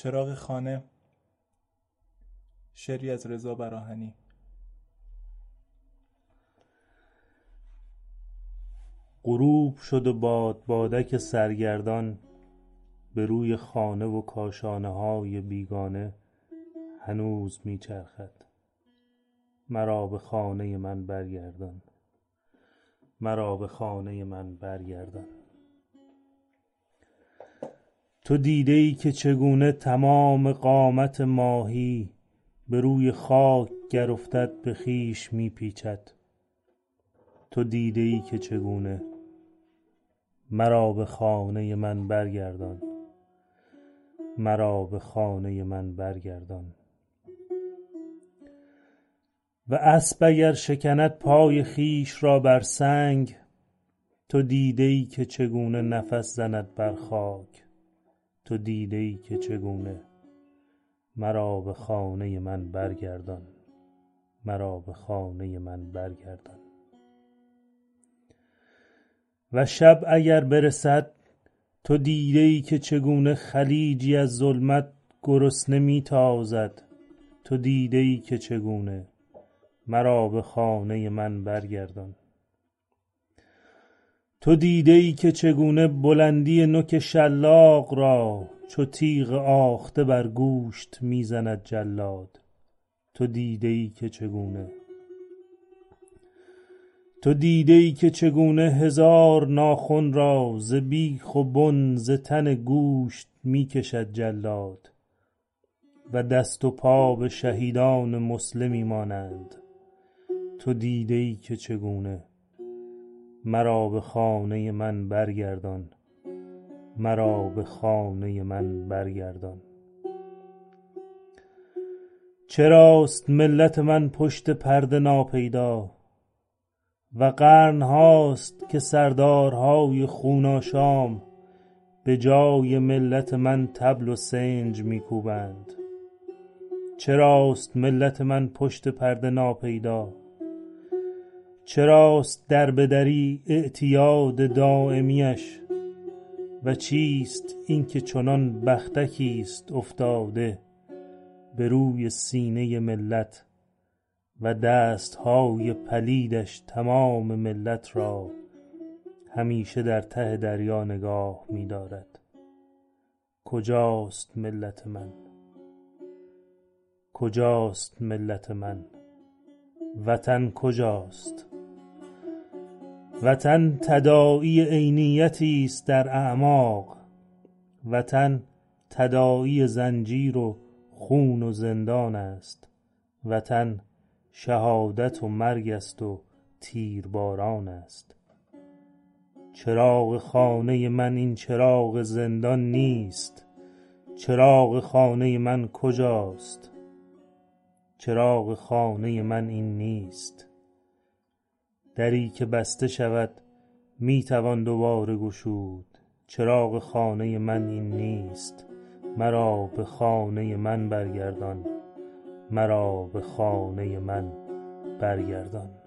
چراغ خانه. شعری از رضا براهنی. غروب شد و باد بادک سرگردان به روی خانه و کاشانه های بیگانه هنوز می چرخد مرا به خانه من برگردان. مرا به خانه من برگردان. تو دیده ای که چگونه تمام قامت ماهی به روی خاک گر افتد به خویش می پیچد تو دیده ای که چگونه مرا به خانه من برگردان؟ مرا به خانه من برگردان. و اسب اگر شکند پای خویش را بر سنگ تو دیده ای که چگونه نفس زند بر خاک؟ تو دیده ای که چگونه؟ مرا به خانه من برگردان. مرا به خانه من برگردان. و شب اگر برسد تو دیده ای که چگونه خلیجی از ظلمت گرسنه می تازد تو دیده ای که چگونه؟ مرا به خانه من برگردان. تو دیده ای که چگونه بلندی نوک شلاق را چو تیغ آخته بر گوشت می زند جلاد. تو دیده ای که چگونه تو دیده ای که چگونه هزار ناخن را ز بیخ و بن ز تن گوشت می کشد جلاد و دست و پا به شهیدان مسلمی مانند. تو دیده ای که چگونه مرا به خانه من برگردان. مرا به خانه من برگردان. چراست ملت من پشت پرده ناپیدا؟ و قرن هاست که سردارهای خون آشام به جای ملت من طبل و سنج می کوبند چراست ملت من پشت پرده ناپیدا؟ چراست در به دری اعتیاد دایمیش و چیست این که چنان بختکی است افتاده به روی سینه ملت و دست های پلیدش تمام ملت را همیشه در ته دریا نگاه می دارد کجاست ملت من؟ کجاست ملت من؟ وطن کجاست؟ وطن تداعی عینیتی است در اعماق. وطن تداعی زنجیر و خون و زندان است. وطن شهادت و مرگ است و تیرباران است. چراغ خانه من این چراغ زندان نیست. چراغ خانه من کجاست؟ چراغ خانه من این نیست. دری که بسته شود می توان دوباره گشود. چراغ خانه من این نیست. مرا به خانه من برگردان. مرا به خانه من برگردان.